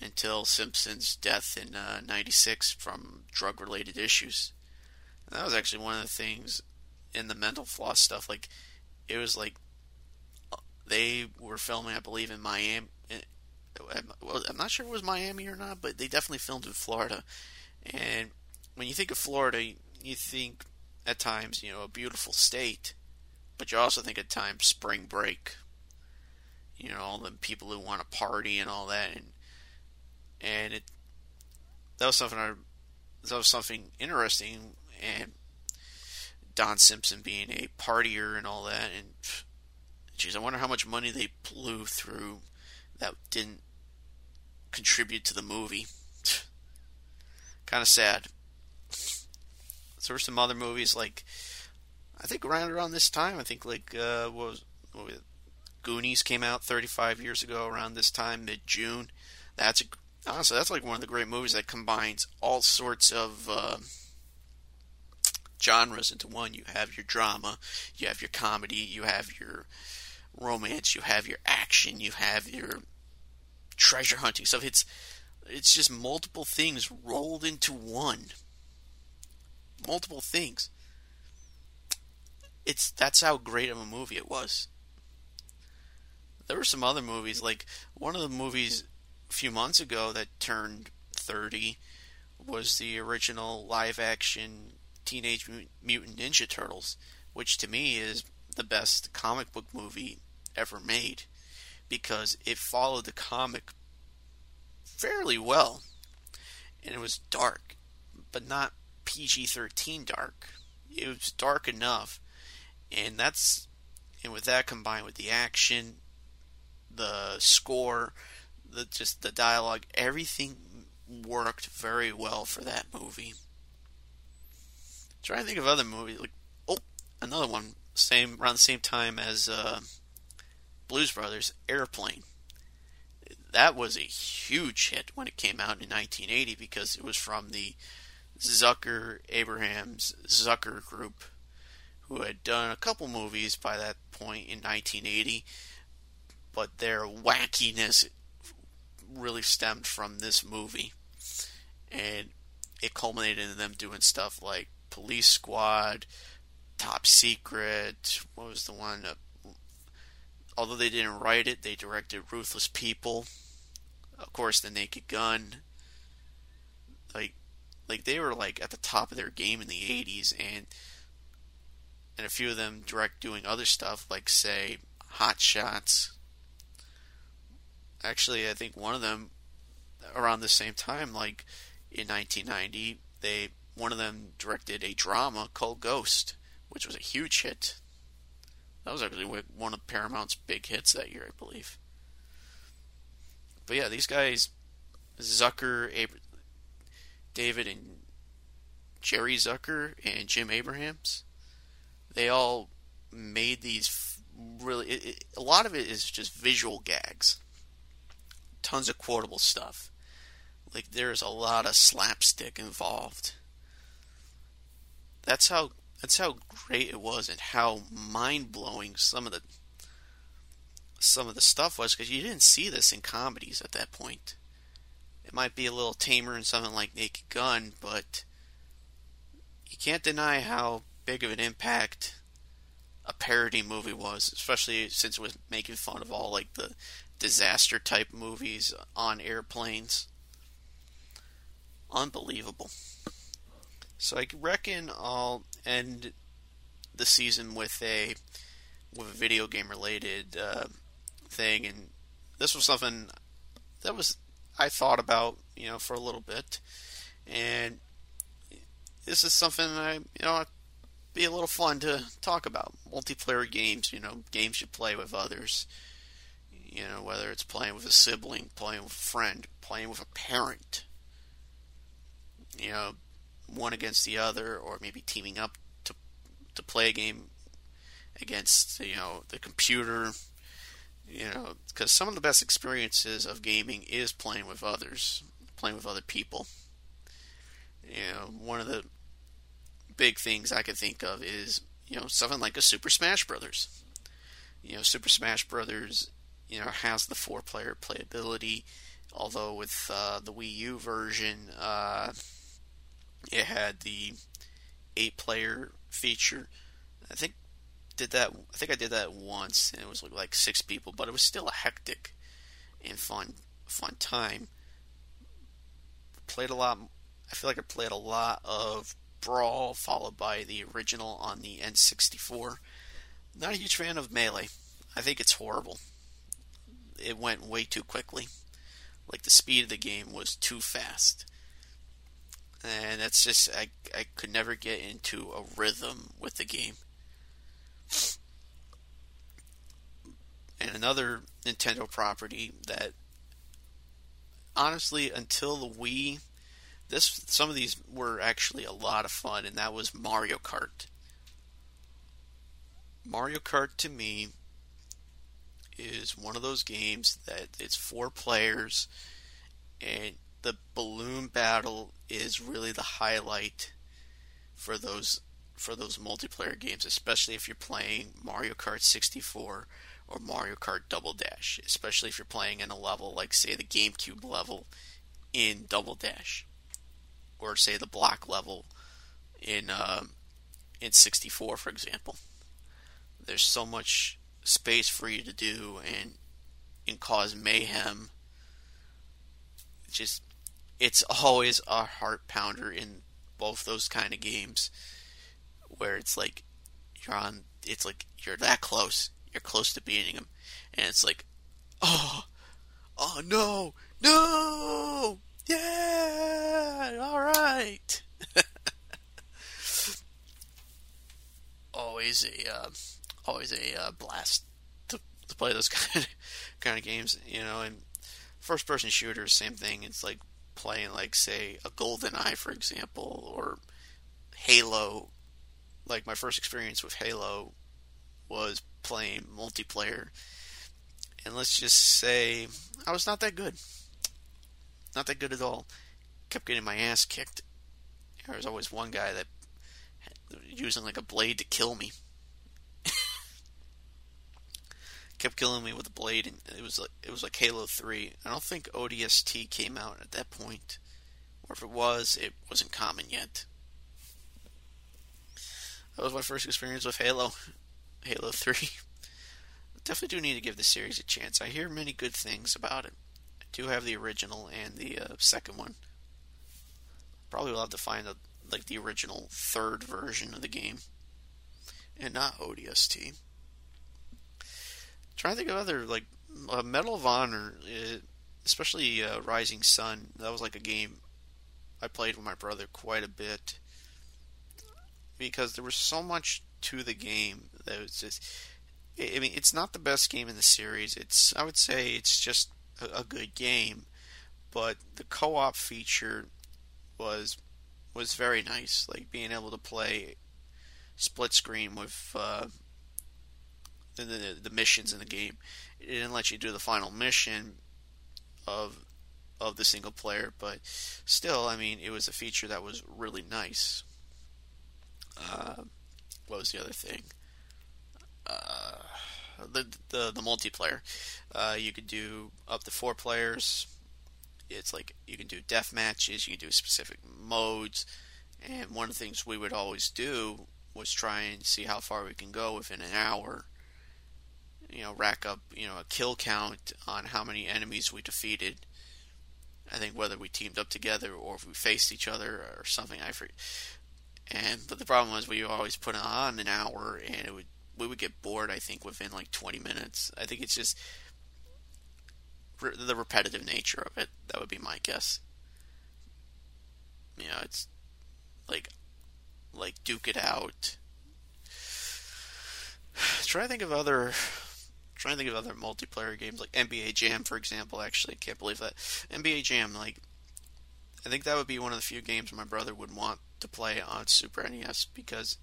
until Simpson's death in '96 uh, from drug related issues. And that was actually one of the things in the mental floss stuff. Like it was like they were filming, I believe, in Miami I'm not sure it was Miami or not, but they definitely filmed in Florida. And when you think of Florida, you think at times, you know, a beautiful state, but you also think at times spring break. You know, all the people who want to party and all that, and and it that was something I that was something interesting, and Don Simpson being a partier and all that, and geez, I wonder how much money they blew through that didn't contribute to the movie. kind of sad. So there were some other movies like I think around around this time. I think like uh, was, what was Goonies came out 35 years ago around this time, mid June. That's a, honestly that's like one of the great movies that combines all sorts of uh, genres into one. You have your drama, you have your comedy, you have your romance, you have your action, you have your treasure hunting stuff. It's it's just multiple things rolled into one. Multiple things. It's that's how great of a movie it was. There were some other movies like one of the movies a few months ago that turned 30 was the original live action Teenage Mutant Ninja Turtles, which to me is the best comic book movie ever made because it followed the comic fairly well. And it was dark, but not PG 13 dark. It was dark enough. And that's, and with that combined with the action, the score, the just the dialogue, everything worked very well for that movie. I'm trying to think of other movies like oh, another one same around the same time as uh, Blues Brothers, Airplane. That was a huge hit when it came out in 1980 because it was from the Zucker Abrahams Zucker group, who had done a couple movies by that point in 1980, but their wackiness really stemmed from this movie. And it culminated in them doing stuff like Police Squad, Top Secret. What was the one? Although they didn't write it, they directed Ruthless People. Of course, The Naked Gun. Like, like they were like at the top of their game in the '80s, and and a few of them direct doing other stuff, like say Hot Shots. Actually, I think one of them around the same time, like in 1990, they one of them directed a drama called Ghost, which was a huge hit. That was actually one of Paramount's big hits that year, I believe. But yeah, these guys, Zucker, Ab- David and Jerry Zucker and Jim Abrahams, they all made these really. It, it, a lot of it is just visual gags, tons of quotable stuff. Like there's a lot of slapstick involved. That's how that's how great it was and how mind blowing some of the some of the stuff was because you didn't see this in comedies at that point. It might be a little tamer in something like Naked Gun, but you can't deny how big of an impact a parody movie was, especially since it was making fun of all like the disaster type movies on airplanes. Unbelievable. So I reckon I'll end the season with a with a video game related uh, thing, and this was something that was I thought about, you know, for a little bit, and this is something I, you know, be a little fun to talk about. Multiplayer games, you know, games you play with others. You know, whether it's playing with a sibling, playing with a friend, playing with a parent. You know, one against the other, or maybe teaming up to to play a game against you know the computer you know, because some of the best experiences of gaming is playing with others, playing with other people. You know, one of the big things I could think of is, you know, something like a Super Smash Brothers. You know, Super Smash Brothers, you know, has the four-player playability, although with uh, the Wii U version, uh, it had the eight-player feature. I think did that. I think I did that once, and it was like six people, but it was still a hectic and fun, fun time. Played a lot. I feel like I played a lot of Brawl, followed by the original on the N64. Not a huge fan of Melee. I think it's horrible. It went way too quickly. Like the speed of the game was too fast. And that's just I I could never get into a rhythm with the game. And another Nintendo property that honestly until the Wii this some of these were actually a lot of fun and that was Mario Kart. Mario Kart to me is one of those games that it's four players and the balloon battle is really the highlight for those for those multiplayer games, especially if you're playing Mario Kart 64 or Mario Kart Double Dash, especially if you're playing in a level like, say, the GameCube level in Double Dash, or say the block level in um, in 64, for example. There's so much space for you to do and and cause mayhem. Just it's always a heart pounder in both those kind of games where it's like you're on it's like you're that close you're close to beating him and it's like oh oh no no yeah all right. Always a uh, always a uh, blast to, to play those kind of, kind of games you know and first person shooters same thing. It's like playing like say a GoldenEye for example or halo like my first experience with Halo was playing multiplayer. And let's just say I was not that good. Not that good at all. Kept getting my ass kicked. There was always one guy that using like a blade to kill me. Kept killing me with a blade, and it was like it was like Halo Three. I don't think ODST came out at that point, or if it was, it wasn't common yet. That was my first experience with Halo, Halo Three. Definitely do need to give the series a chance. I hear many good things about it. I do have the original and the uh, second one. Probably will have to find the like the original third version of the game, and not ODST. Trying to think of other like uh, Medal of Honor, uh, especially uh, Rising Sun. That was like a game I played with my brother quite a bit because there was so much to the game that was just. I mean, it's not the best game in the series. It's I would say it's just a, a good game, but the co-op feature was was very nice. Like being able to play split screen with uh, the, the, the missions in the game. It didn't let you do the final mission of of the single player, but still, I mean, it was a feature that was really nice. Uh, what was the other thing? Uh, the, the the multiplayer. Uh, you could do up to four players it's like you can do death matches, you can do specific modes, and one of the things we would always do was try and see how far we can go within an hour. You know, rack up you know a kill count on how many enemies we defeated. I think whether we teamed up together or if we faced each other or something, I forget. And but the problem was we always put on an hour, and it would we would get bored. I think within like 20 minutes. I think it's just the repetitive nature of it. That would be my guess. You know, it's like like duke it out. Try to think of other trying to think of other multiplayer games like NBA Jam, for example. Actually, can't believe that NBA Jam. Like, I think that would be one of the few games my brother would want to play on Super NES because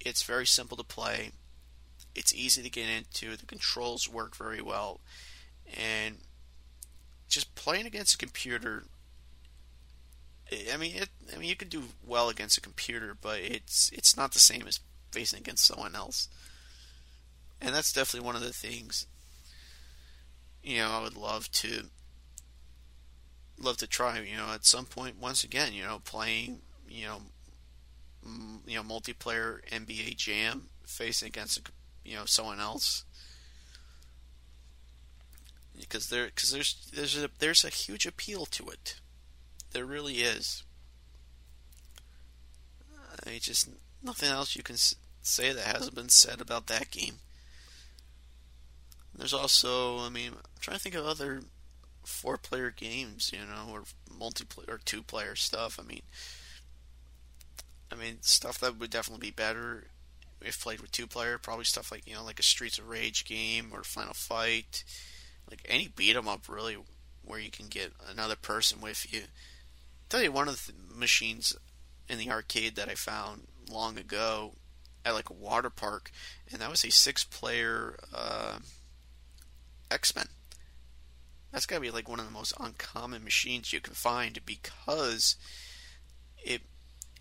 it's very simple to play. It's easy to get into. The controls work very well, and just playing against a computer. I mean, it. I mean, you can do well against a computer, but it's it's not the same as facing against someone else. And that's definitely one of the things. You know, I would love to love to try. You know, at some point, once again, you know, playing. You know, m- you know, multiplayer NBA Jam facing against you know someone else because there because there's there's a there's a huge appeal to it. There really is. I mean, just nothing else you can say that hasn't been said about that game. There's also, I mean, I'm trying to think of other four-player games, you know, or multiplayer or two-player stuff. I mean, I mean, stuff that would definitely be better if played with two-player. Probably stuff like you know, like a Streets of Rage game or Final Fight like any beat 'em up really where you can get another person with you. I'll tell you one of the machines in the arcade that I found long ago at like a water park, and that was a six-player uh, X-Men. That's gotta be like one of the most uncommon machines you can find because it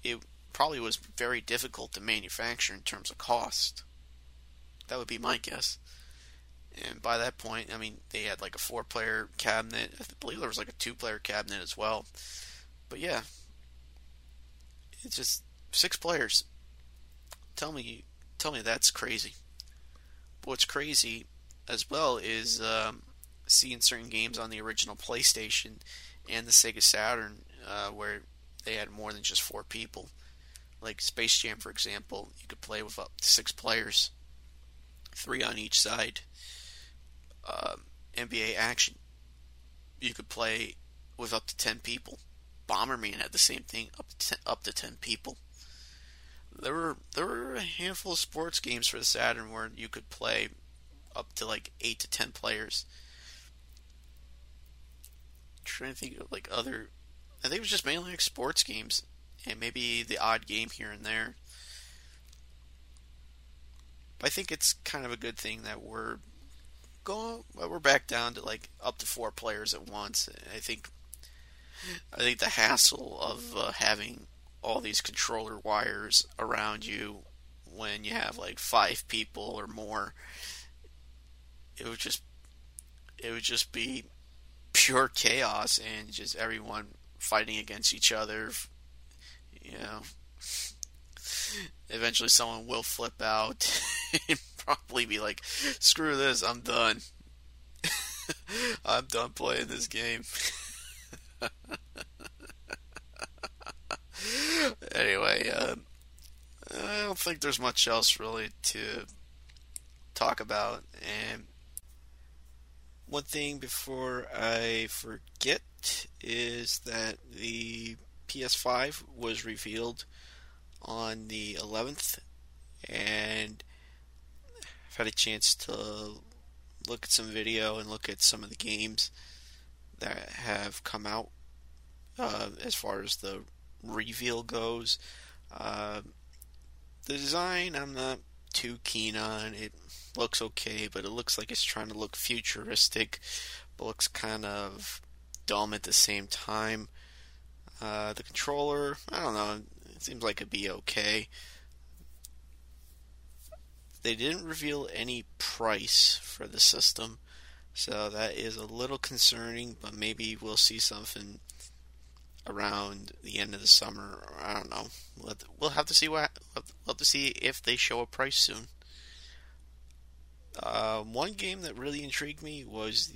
it probably was very difficult to manufacture in terms of cost. That would be my guess. And by that point, I mean, they had like a four player cabinet. I believe there was like a two player cabinet as well. But yeah, it's just six players. Tell me, tell me that's crazy. What's crazy as well is um, seeing certain games on the original PlayStation and the Sega Saturn uh, where they had more than just four people. Like Space Jam, for example, you could play with up to six players, three on each side uh, NBA action. You could play with up to 10 people. Bomberman had the same thing, up to 10, up to 10 people. There were there were a handful of sports games for the Saturn where you could play up to like 8 to 10 players. I'm trying to think of like other I think it was just mainly like sports games and maybe the odd game here and there. I think it's kind of a good thing that we're going. We're back down to like up to four players at once. I think. I think the hassle of uh, having all these controller wires around you when you have like five people or more, it would just it would just be pure chaos and just everyone fighting against each other. You know, eventually someone will flip out and probably be like, "Screw this, I'm done. I'm done playing this game." anyway, uh, I don't think there's much else really to talk about. And one thing before I forget is that the PS5 was revealed on the 11th, and I've had a chance to look at some video and look at some of the games that have come out uh, as far as the reveal goes. Uh, the design, I'm not too keen on. It looks okay, but it looks like it's trying to look futuristic, but looks kind of dumb at the same time. Uh, the controller, I don't know, it seems like it'd be okay. They didn't reveal any price for the system, so that is a little concerning, but maybe we'll see something around the end of the summer. I don't know. We'll have to see what. We'll have to see if they show a price soon. Uh, one game that really intrigued me was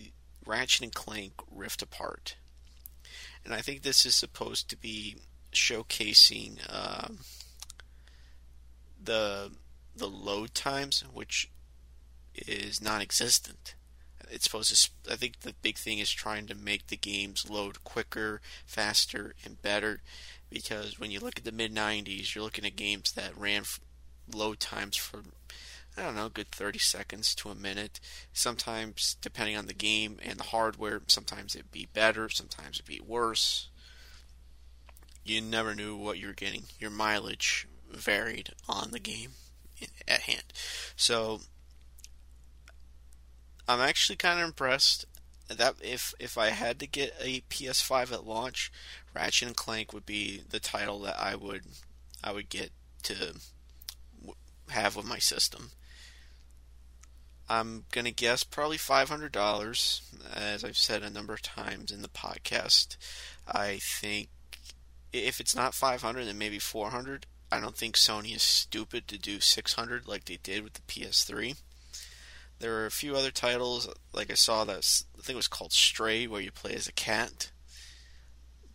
Ratchet and Clank Rift Apart, and I think this is supposed to be showcasing uh, the the load times, which is non-existent it's supposed to. I think the big thing is trying to make the games load quicker, faster, and better. Because when you look at the mid '90s, you're looking at games that ran load times for I don't know, good 30 seconds to a minute. Sometimes, depending on the game and the hardware, sometimes it'd be better, sometimes it'd be worse. You never knew what you were getting. Your mileage varied on the game eh, at hand. So I'm actually kind of impressed that if if I had to get a PS5 at launch, Ratchet and Clank would be the title that I would I would get to have with my system. I'm gonna guess probably five hundred dollars, as I've said a number of times in the podcast. I think if it's not five hundred, then maybe four hundred. I don't think Sony is stupid to do six hundred like they did with the PS3. There were a few other titles, like I saw that I think it was called Stray, where you play as a cat.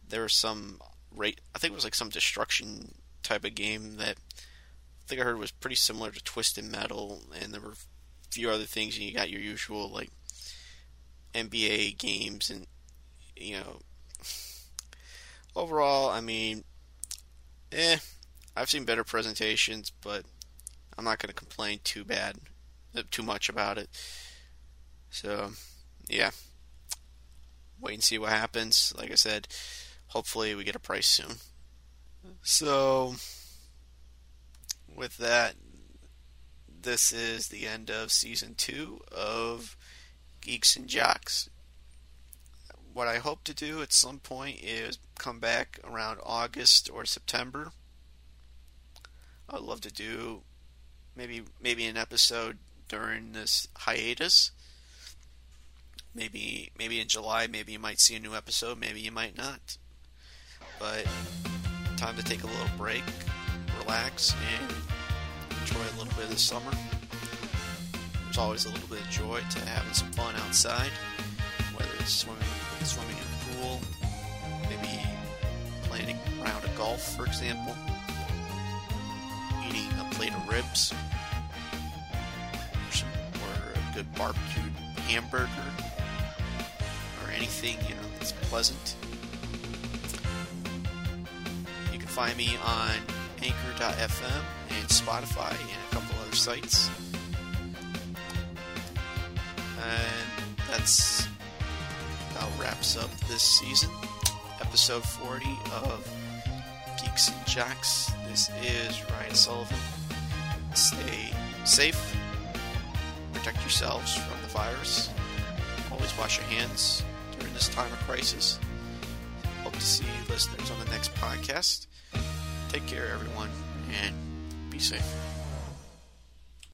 There was some rate, I think it was like some destruction type of game that I think I heard was pretty similar to Twisted Metal, and there were a few other things. And you got your usual like NBA games, and you know, overall, I mean, eh, I've seen better presentations, but I'm not going to complain too bad too much about it. So, yeah. Wait and see what happens. Like I said, hopefully we get a price soon. So, with that, this is the end of season two of Geeks and Jocks. What I hope to do at some point is come back around August or September. I'd love to do maybe maybe an episode during this hiatus. Maybe maybe in July, maybe you might see a new episode, maybe you might not. But time to take a little break, relax, and enjoy a little bit of the summer. There's always a little bit of joy to having some fun outside, whether it's swimming, swimming in a pool, maybe playing around a golf, for example, eating a plate of ribs good barbecued hamburger or anything, you know, that's pleasant. You can find me on anchor.fm and Spotify and a couple other sites. And that's about wraps up this season. Episode 40 of Geeks and Jocks. This is Ryan Sullivan. Stay safe protect yourselves from the virus. Always wash your hands during this time of crisis. Hope to see listeners on the next podcast. Take care, everyone, and be safe.